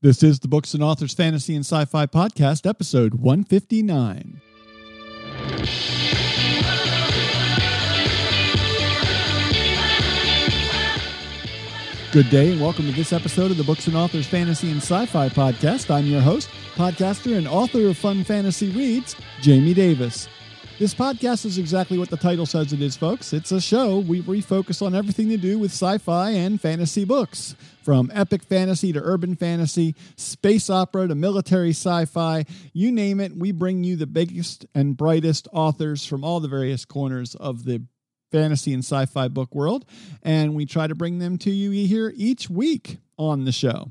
This is the Books and Authors Fantasy and Sci Fi Podcast, episode 159. Good day, and welcome to this episode of the Books and Authors Fantasy and Sci Fi Podcast. I'm your host, podcaster, and author of Fun Fantasy Reads, Jamie Davis. This podcast is exactly what the title says it is, folks. It's a show we refocus on everything to do with sci fi and fantasy books. From epic fantasy to urban fantasy, space opera to military sci fi, you name it, we bring you the biggest and brightest authors from all the various corners of the fantasy and sci fi book world, and we try to bring them to you here each week on the show.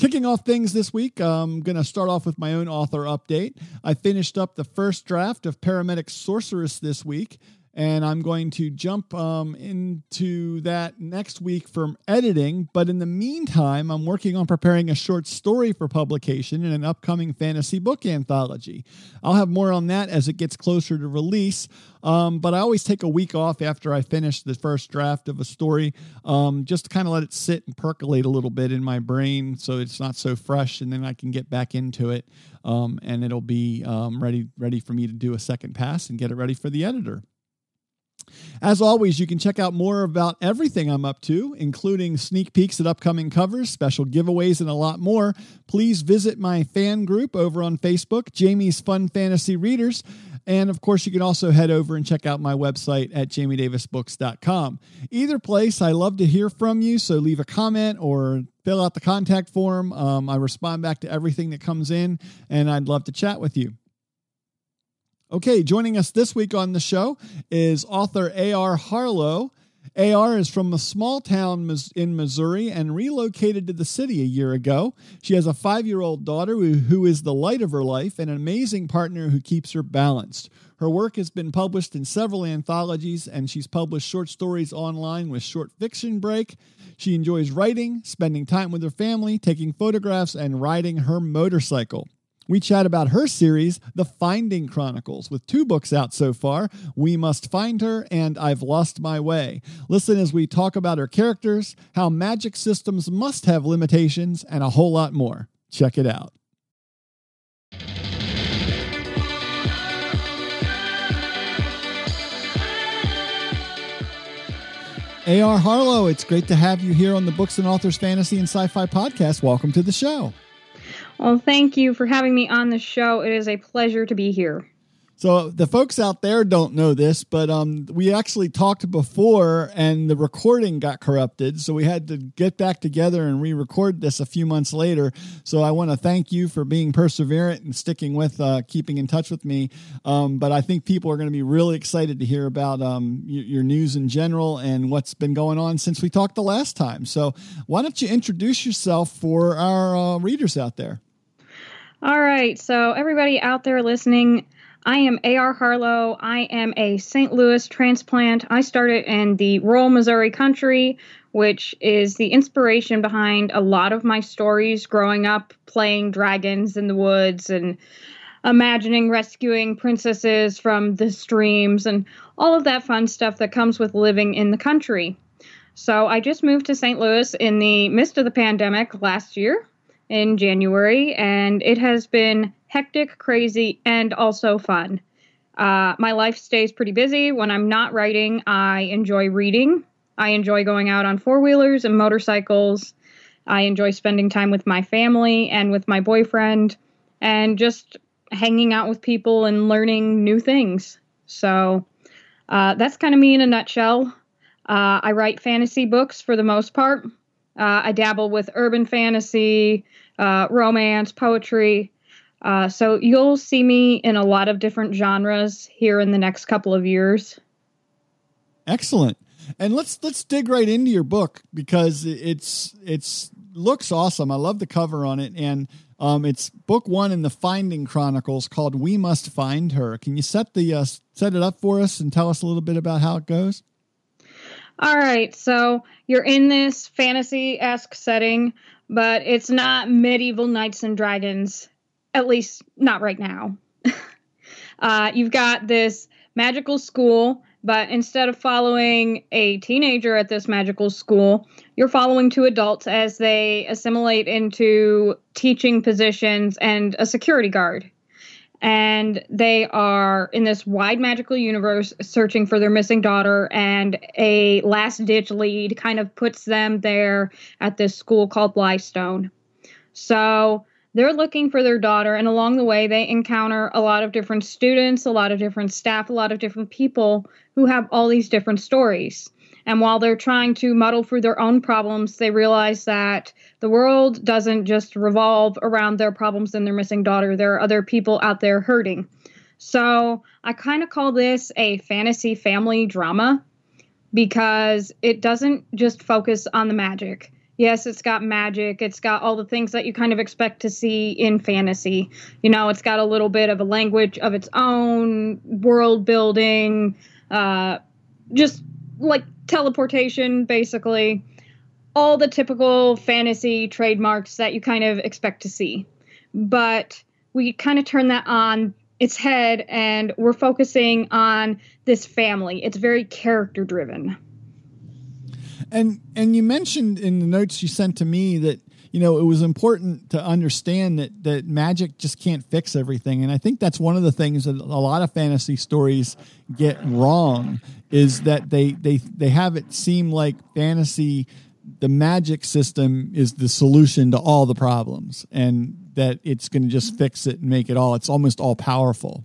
Kicking off things this week, I'm going to start off with my own author update. I finished up the first draft of Paramedic Sorceress this week and I'm going to jump um, into that next week from editing. But in the meantime, I'm working on preparing a short story for publication in an upcoming fantasy book anthology. I'll have more on that as it gets closer to release. Um, but I always take a week off after I finish the first draft of a story, um, just to kind of let it sit and percolate a little bit in my brain, so it's not so fresh, and then I can get back into it, um, and it'll be um, ready ready for me to do a second pass and get it ready for the editor. As always, you can check out more about everything I'm up to, including sneak peeks at upcoming covers, special giveaways, and a lot more. Please visit my fan group over on Facebook, Jamie's Fun Fantasy Readers. And of course, you can also head over and check out my website at jamiedavisbooks.com. Either place, I love to hear from you, so leave a comment or fill out the contact form. Um, I respond back to everything that comes in, and I'd love to chat with you. Okay, joining us this week on the show is author A.R. Harlow. AR is from a small town in Missouri and relocated to the city a year ago. She has a five year old daughter who, who is the light of her life and an amazing partner who keeps her balanced. Her work has been published in several anthologies, and she's published short stories online with Short Fiction Break. She enjoys writing, spending time with her family, taking photographs, and riding her motorcycle. We chat about her series, The Finding Chronicles, with two books out so far We Must Find Her and I've Lost My Way. Listen as we talk about her characters, how magic systems must have limitations, and a whole lot more. Check it out. A.R. Harlow, it's great to have you here on the Books and Authors Fantasy and Sci Fi podcast. Welcome to the show. Well, thank you for having me on the show. It is a pleasure to be here. So the folks out there don't know this, but um, we actually talked before, and the recording got corrupted, so we had to get back together and re-record this a few months later. So I want to thank you for being perseverant and sticking with, uh, keeping in touch with me. Um, but I think people are going to be really excited to hear about um, your, news in general and what's been going on since we talked the last time. So why don't you introduce yourself for our uh, readers out there? All right, so everybody out there listening. I am A.R. Harlow. I am a St. Louis transplant. I started in the rural Missouri country, which is the inspiration behind a lot of my stories growing up playing dragons in the woods and imagining rescuing princesses from the streams and all of that fun stuff that comes with living in the country. So I just moved to St. Louis in the midst of the pandemic last year in January, and it has been hectic, crazy, and also fun. Uh, my life stays pretty busy. When I'm not writing, I enjoy reading. I enjoy going out on four wheelers and motorcycles. I enjoy spending time with my family and with my boyfriend and just hanging out with people and learning new things. So uh, that's kind of me in a nutshell. Uh, I write fantasy books for the most part. Uh, I dabble with urban fantasy, uh, romance, poetry, uh, so you'll see me in a lot of different genres here in the next couple of years. Excellent. And let's let's dig right into your book because it's it's looks awesome. I love the cover on it, and um, it's book one in the Finding Chronicles called "We Must Find Her." Can you set the uh, set it up for us and tell us a little bit about how it goes? All right, so you're in this fantasy esque setting, but it's not medieval knights and dragons at least not right now. uh, you've got this magical school But instead of following a teenager at this magical school, you're following two adults as they assimilate into teaching positions and a security guard. And they are in this wide magical universe searching for their missing daughter, and a last ditch lead kind of puts them there at this school called Blystone. So they're looking for their daughter, and along the way, they encounter a lot of different students, a lot of different staff, a lot of different people who have all these different stories. And while they're trying to muddle through their own problems, they realize that the world doesn't just revolve around their problems and their missing daughter. There are other people out there hurting. So I kind of call this a fantasy family drama because it doesn't just focus on the magic yes, it's got magic. It's got all the things that you kind of expect to see in fantasy. You know, it's got a little bit of a language of its own, world building, uh, just like teleportation, basically. All the typical fantasy trademarks that you kind of expect to see. But we kind of turn that on its head and we're focusing on this family. It's very character driven. And and you mentioned in the notes you sent to me that you know it was important to understand that that magic just can't fix everything and i think that's one of the things that a lot of fantasy stories get wrong is that they they they have it seem like fantasy the magic system is the solution to all the problems and that it's going to just fix it and make it all it's almost all powerful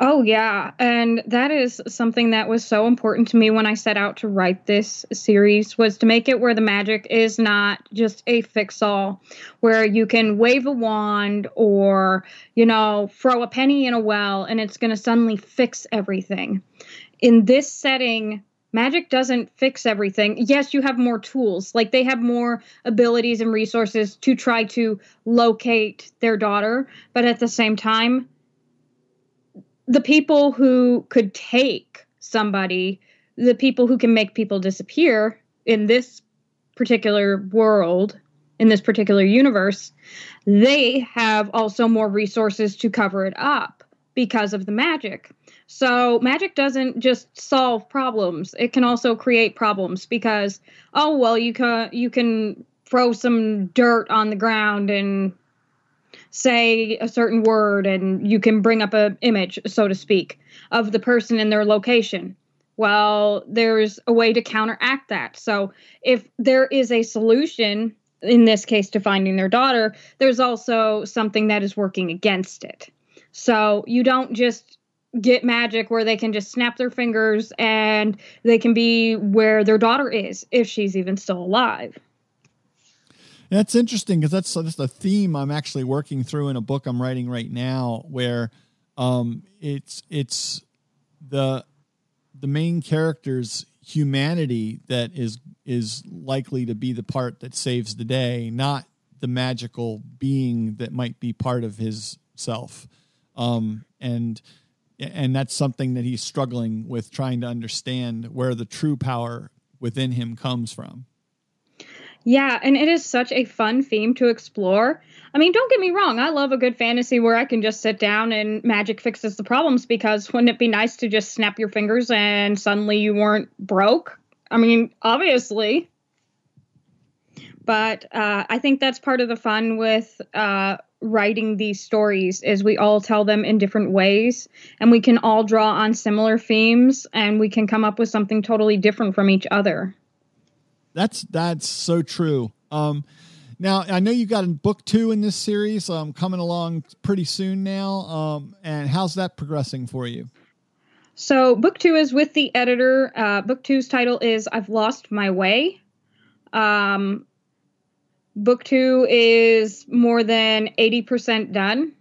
Oh, yeah. And that is something that was so important to me when I set out to write this series was to make it where the magic is not just a fix all, where you can wave a wand or, you know, throw a penny in a well and it's going to suddenly fix everything. In this setting, magic doesn't fix everything. Yes, you have more tools. Like they have more abilities and resources to try to locate their daughter, but at the same time, the people who could take somebody, the people who can make people disappear in this particular world, in this particular universe, they have also more resources to cover it up because of the magic. So magic doesn't just solve problems; it can also create problems because oh well, you can you can throw some dirt on the ground and say a certain word and you can bring up an image, so to speak, of the person and their location. Well, there's a way to counteract that. So if there is a solution, in this case to finding their daughter, there's also something that is working against it. So you don't just get magic where they can just snap their fingers and they can be where their daughter is if she's even still alive. That's interesting because that's just a theme I'm actually working through in a book I'm writing right now, where um, it's it's the the main character's humanity that is is likely to be the part that saves the day, not the magical being that might be part of his self. Um, and and that's something that he's struggling with trying to understand where the true power within him comes from. Yeah, and it is such a fun theme to explore. I mean, don't get me wrong, I love a good fantasy where I can just sit down and magic fixes the problems because wouldn't it be nice to just snap your fingers and suddenly you weren't broke? I mean, obviously. But uh, I think that's part of the fun with uh, writing these stories is we all tell them in different ways and we can all draw on similar themes and we can come up with something totally different from each other. That's that's so true. Um, now I know you got a book two in this series um, coming along pretty soon now. Um, and how's that progressing for you? So book two is with the editor. Uh, book two's title is "I've Lost My Way." Um, book two is more than eighty percent done,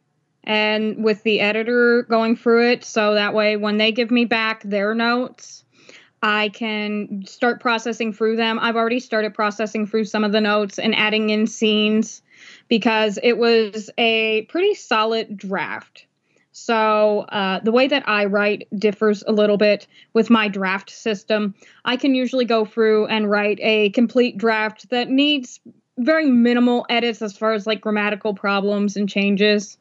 and with the editor going through it, so that way when they give me back their notes I can start processing through them. I've already started processing through some of the notes and adding in scenes because it was a pretty solid draft. So, uh, the way that I write differs a little bit with my draft system. I can usually go through and write a complete draft that needs very minimal edits as far as like grammatical problems and changes.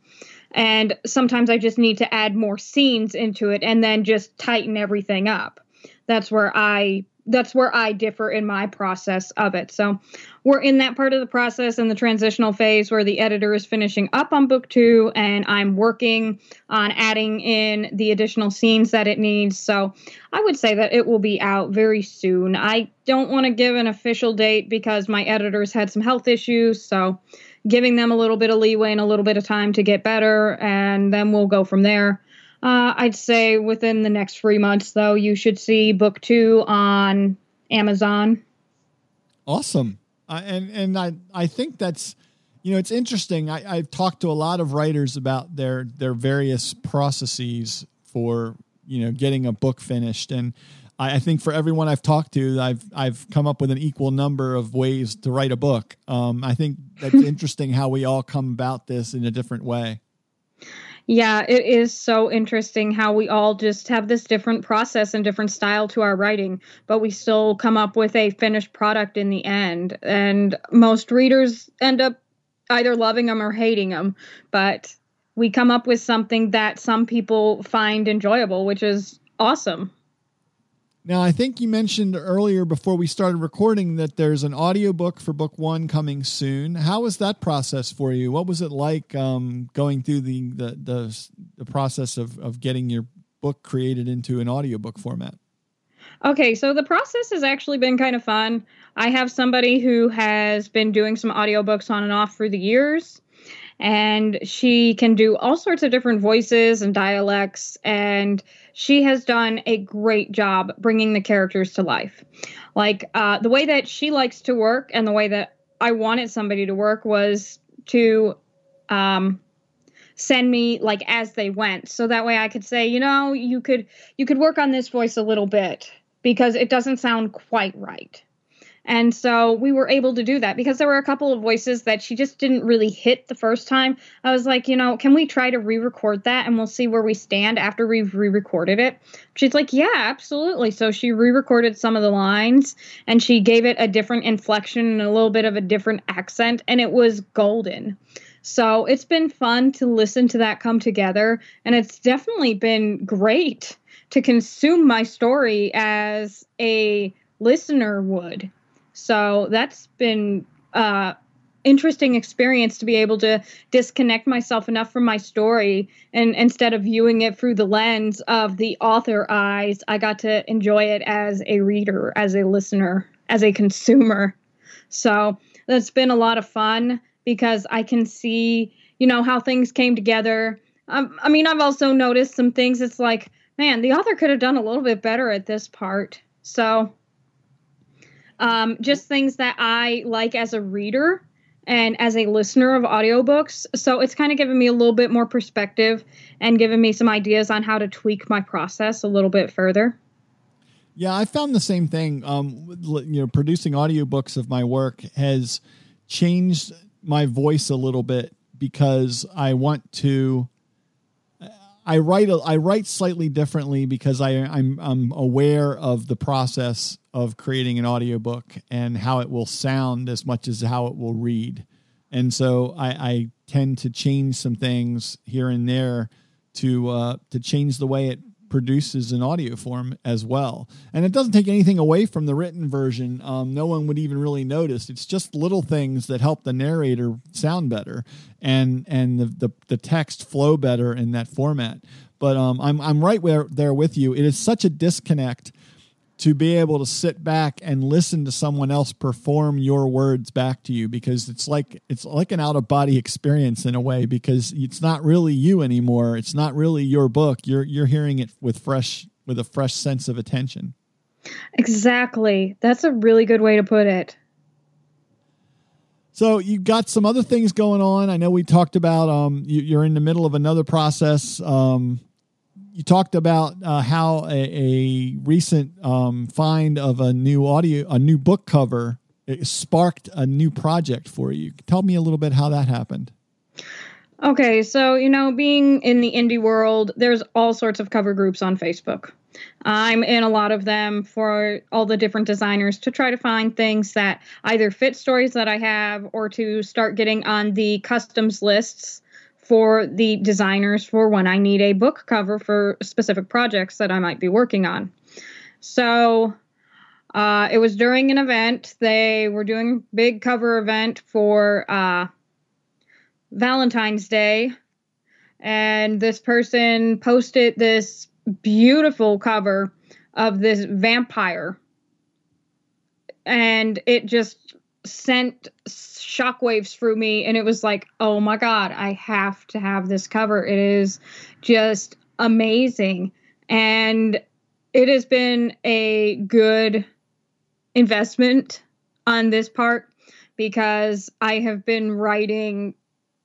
And sometimes I just need to add more scenes into it and then just tighten everything up. That's where I that's where I differ in my process of it. So we're in that part of the process in the transitional phase where the editor is finishing up on book two and I'm working on adding in the additional scenes that it needs. So I would say that it will be out very soon. I don't want to give an official date because my editors had some health issues. So giving them a little bit of leeway and a little bit of time to get better, and then we'll go from there. Uh, I'd say within the next three months, though, you should see book two on Amazon. Awesome, uh, and and I I think that's you know it's interesting. I, I've talked to a lot of writers about their their various processes for you know getting a book finished, and I, I think for everyone I've talked to, I've I've come up with an equal number of ways to write a book. Um, I think that's interesting how we all come about this in a different way. Yeah, it is so interesting how we all just have this different process and different style to our writing, but we still come up with a finished product in the end. And most readers end up either loving them or hating them, but we come up with something that some people find enjoyable, which is awesome. Now, I think you mentioned earlier before we started recording that there's an audiobook for book one coming soon. How was that process for you? What was it like um, going through the, the, the, the, process of, of getting your book created into an audiobook format? Okay, so the process has actually been kind of fun. I have somebody who has been doing some audiobooks on and off for the years and she can do all sorts of different voices and dialects and she has done a great job bringing the characters to life. Like uh, the way that she likes to work and the way that i wanted somebody to work was to um, send me like as they went. So that way i could say you know you could you could work on this voice a little bit because it doesn't sound quite right and so we were able to do that because there were a couple of voices that she just didn't really hit the first time. I was like, you know, can we try to re record that and we'll see where we stand after we've re recorded it? She's like, yeah, absolutely. So she re recorded some of the lines and she gave it a different inflection and a little bit of a different accent, and it was golden. So it's been fun to listen to that come together, and it's definitely been great to consume my story as a listener would so that's been uh interesting experience to be able to disconnect myself enough from my story and instead of viewing it through the lens of the author eyes i got to enjoy it as a reader as a listener as a consumer. So that's been a lot of fun because i can see you know how things came together. Um, i mean i've also noticed some things. It's like man the author could have done a little bit better at this part. So um, just things that I like as a reader and as a listener of audiobooks. So it's kind of given me a little bit more perspective and given me some ideas on how to tweak my process a little bit further. Yeah, I found the same thing. Um, you know, producing audiobooks of my work has changed my voice a little bit because I want to I write I write slightly differently because I I'm I'm aware of the process of creating an audiobook and how it will sound as much as how it will read. And so I, I tend to change some things here and there to uh, to change the way it produces an audio form as well. And it doesn't take anything away from the written version. Um, no one would even really notice. It's just little things that help the narrator sound better and and the the, the text flow better in that format. But um, I'm I'm right where there with you. It is such a disconnect to be able to sit back and listen to someone else perform your words back to you because it's like it's like an out of body experience in a way because it's not really you anymore. It's not really your book. You're you're hearing it with fresh with a fresh sense of attention. Exactly. That's a really good way to put it. So you got some other things going on. I know we talked about um you, are in the middle of another process um you talked about uh, how a, a recent um, find of a new audio, a new book cover, sparked a new project for you. Tell me a little bit how that happened. Okay, so you know, being in the indie world, there's all sorts of cover groups on Facebook. I'm in a lot of them for all the different designers to try to find things that either fit stories that I have or to start getting on the customs lists for the designers for when I need a book cover for specific projects that I might be working on. So uh, it was during an event. They were doing a big cover event for uh, Valentine's Day. And this person posted this beautiful cover of this vampire. And it just sent shockwaves through me. And it was like, oh my God, I have to have this cover. It is just amazing. And it has been a good investment on this part because I have been writing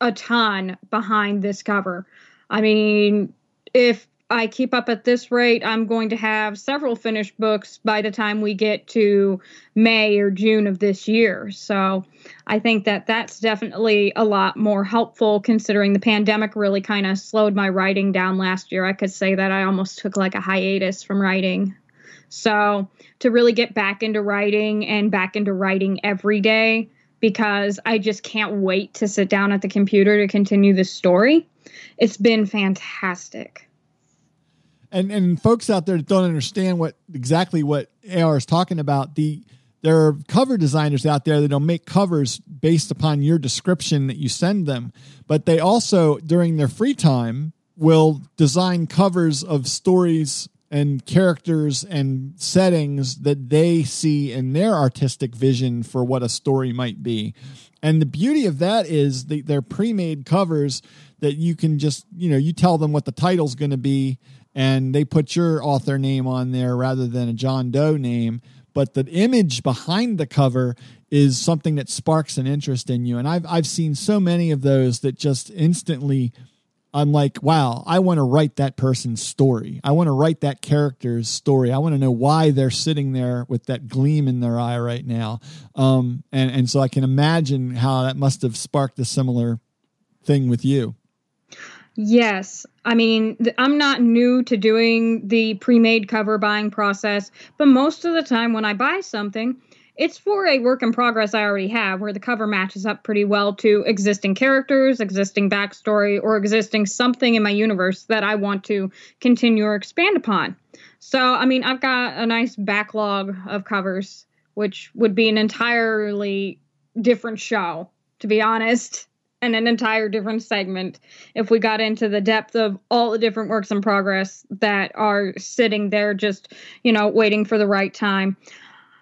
a ton behind this cover. I mean, if I keep up at this rate, I'm going to have several finished books by the time we get to May or June of this year. So I think that that's definitely a lot more helpful considering the pandemic really kind of slowed my writing down last year. I could say that I almost took like a hiatus from writing. So to really get back into writing and back into writing every day because I just can't wait to sit down at the computer to continue the story. It's been fantastic and and folks out there that don't understand what exactly what AR is talking about, the there are cover designers out there that don't make covers based upon your description that you send them, but they also during their free time will design covers of stories and characters and settings that they see in their artistic vision for what a story might be. And the beauty of that is they, they're pre-made covers that you can just, you know, you tell them what the title's going to be and they put your author name on there rather than a John Doe name. But the image behind the cover is something that sparks an interest in you. And I've I've seen so many of those that just instantly I'm like, wow, I want to write that person's story. I want to write that character's story. I want to know why they're sitting there with that gleam in their eye right now. Um, and, and so I can imagine how that must have sparked a similar thing with you. Yes. I mean, I'm not new to doing the pre made cover buying process, but most of the time when I buy something, it's for a work in progress I already have where the cover matches up pretty well to existing characters, existing backstory, or existing something in my universe that I want to continue or expand upon. So, I mean, I've got a nice backlog of covers, which would be an entirely different show, to be honest and an entire different segment if we got into the depth of all the different works in progress that are sitting there just, you know, waiting for the right time.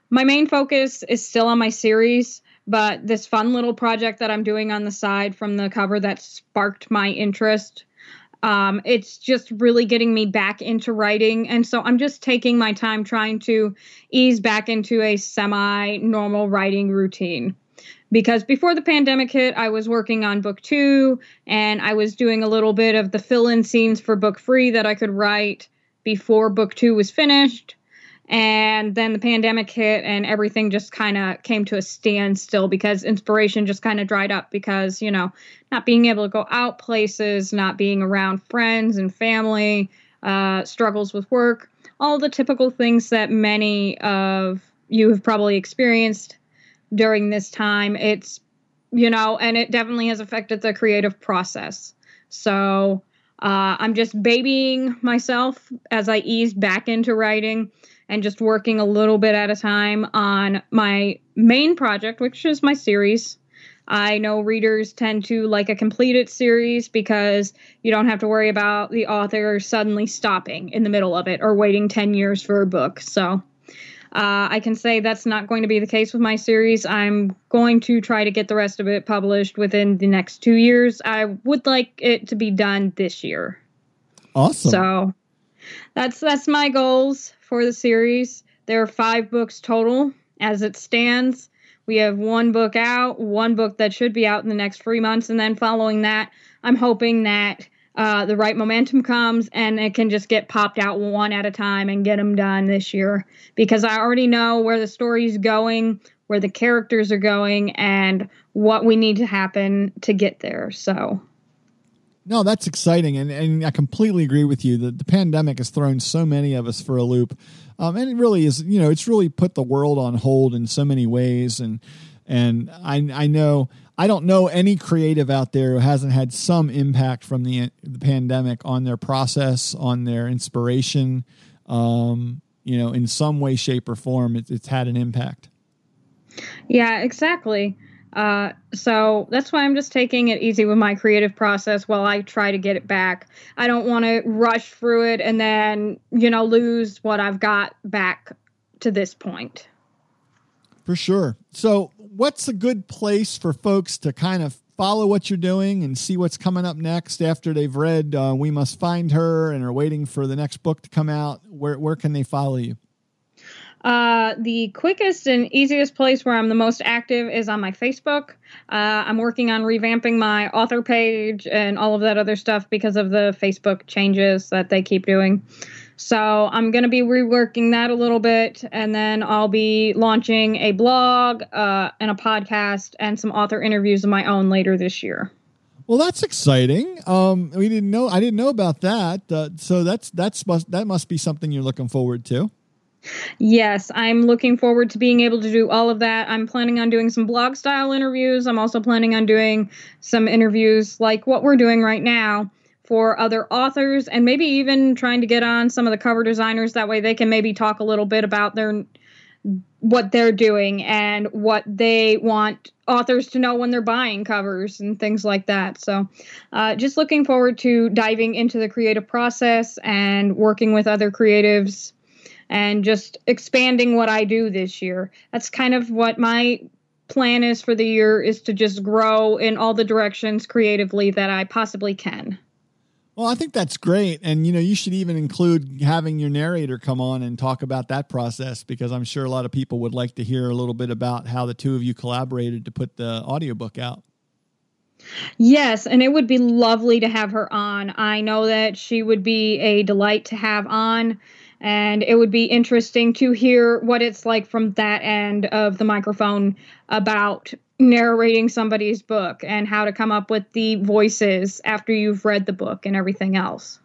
My main focus is still on my series, but this fun little project that I'm doing on the side from the cover that sparked my interest. Um, it's just really getting me back into writing. And so I'm just taking my time trying to ease back into a semi normal writing routine because before the pandemic hit, I was working on book two and I was doing a little bit of the fill in scenes for book three that I could write before book two was finished. And then the pandemic hit and everything just kind of came to a standstill because inspiration just kind of dried up because, you know, not being able to go out places, not being around friends and family, uh, struggles with work, all the typical things that many of you have probably experienced during this time. It's, you know, and it definitely has affected the creative process. So uh, I'm just babying myself as I ease back into writing and just working a little bit at a time on my main project, which is my series. I know readers tend to like a completed series because you don't have to worry about the author suddenly stopping in the middle of it or waiting 10 years for a book. So uh, I can say that's not going to be the case with my series. I'm going to try to get the rest of it published within the next two years. I would like it to be done this year. Awesome. So that's that's my goals for the series. There are five books total as it stands. We have one book out, one book that should be out in the next three months, and then following that, I'm hoping that uh, the right momentum comes and it can just get popped out one at a time and get them done this year because I already know where the story's going, where the characters are going, and what we need to happen to get there. So. No, that's exciting, and, and I completely agree with you. that the pandemic has thrown so many of us for a loop, um, and it really is. You know, it's really put the world on hold in so many ways, and and I I know I don't know any creative out there who hasn't had some impact from the, the pandemic on their process, on their inspiration. Um, you know, in some way, shape, or form, it, it's had an impact. Yeah, exactly. Uh, so that's why I'm just taking it easy with my creative process while I try to get it back. I don't want to rush through it and then, you know, lose what I've got back to this point. For sure. So, what's a good place for folks to kind of follow what you're doing and see what's coming up next after they've read uh, We Must Find Her and are waiting for the next book to come out? Where, where can they follow you? Uh, the quickest and easiest place where I'm the most active is on my Facebook. Uh, I'm working on revamping my author page and all of that other stuff because of the Facebook changes that they keep doing. So I'm going to be reworking that a little bit, and then I'll be launching a blog uh, and a podcast and some author interviews of my own later this year. Well, that's exciting. Um, we didn't know. I didn't know about that. Uh, so that's that's that must be something you're looking forward to. Yes, I'm looking forward to being able to do all of that. I'm planning on doing some blog style interviews. I'm also planning on doing some interviews like what we're doing right now for other authors and maybe even trying to get on some of the cover designers that way they can maybe talk a little bit about their what they're doing and what they want authors to know when they're buying covers and things like that. So, uh, just looking forward to diving into the creative process and working with other creatives and just expanding what I do this year. That's kind of what my plan is for the year is to just grow in all the directions creatively that I possibly can. Well, I think that's great. And, you know, you should even include having your narrator come on and talk about that process because I'm sure a lot of people would like to hear a little bit about how the two of you collaborated to put the audiobook out. Yes, and it would be lovely to have her on. I know that she would be a delight to have on and it would be interesting to hear what it's like from that end of the microphone about narrating somebody's book and how to come up with the voices after you've read the book and everything else.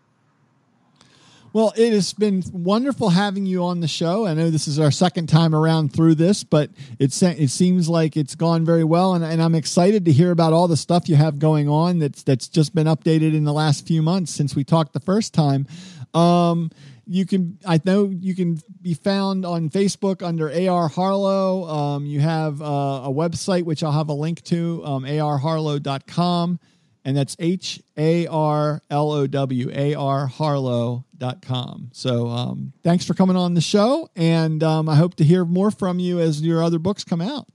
Well, it has been wonderful having you on the show. I know this is our second time around through this, but it it seems like it's gone very well, and, and I'm excited to hear about all the stuff you have going on that's that's just been updated in the last few months since we talked the first time. Um, you can i know you can be found on facebook under ar harlow. Um, you have uh, a website which i'll have a link to um, arharlow.com and that's h-a-r-l-o-w arharlow.com so um, thanks for coming on the show. And um, i hope to hear more from you as your other books come out.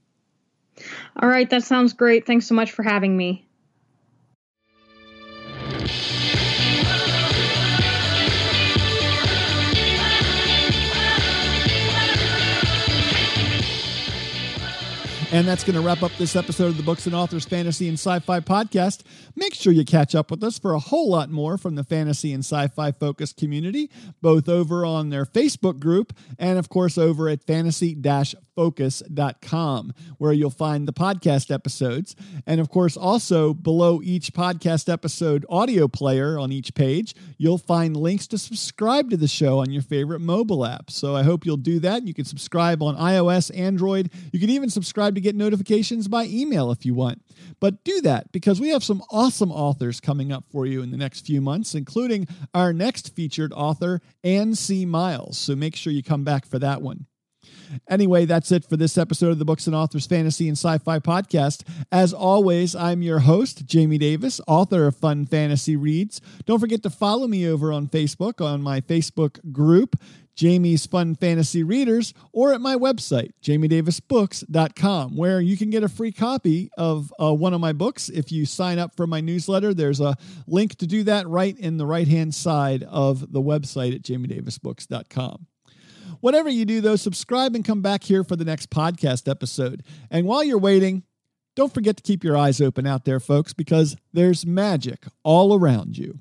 All right. That sounds great. Thanks so much for having me And that's going to wrap up this episode of the Books and Authors Fantasy and Sci Fi podcast. Make sure you catch up with us for a whole lot more from the fantasy and sci fi focused community, both over on their Facebook group and, of course, over at fantasy focus.com, where you'll find the podcast episodes. And, of course, also below each podcast episode audio player on each page, you'll find links to subscribe to the show on your favorite mobile app. So I hope you'll do that. You can subscribe on iOS, Android. You can even subscribe to get notifications by email if you want. But do that because we have some awesome authors coming up for you in the next few months, including our next featured author, Anne C. Miles. So make sure you come back for that one. Anyway, that's it for this episode of the Books and Authors Fantasy and Sci Fi Podcast. As always, I'm your host, Jamie Davis, author of Fun Fantasy Reads. Don't forget to follow me over on Facebook on my Facebook group. Jamie's Fun Fantasy Readers, or at my website, jamiedavisbooks.com, where you can get a free copy of uh, one of my books if you sign up for my newsletter. There's a link to do that right in the right hand side of the website at jamiedavisbooks.com. Whatever you do, though, subscribe and come back here for the next podcast episode. And while you're waiting, don't forget to keep your eyes open out there, folks, because there's magic all around you.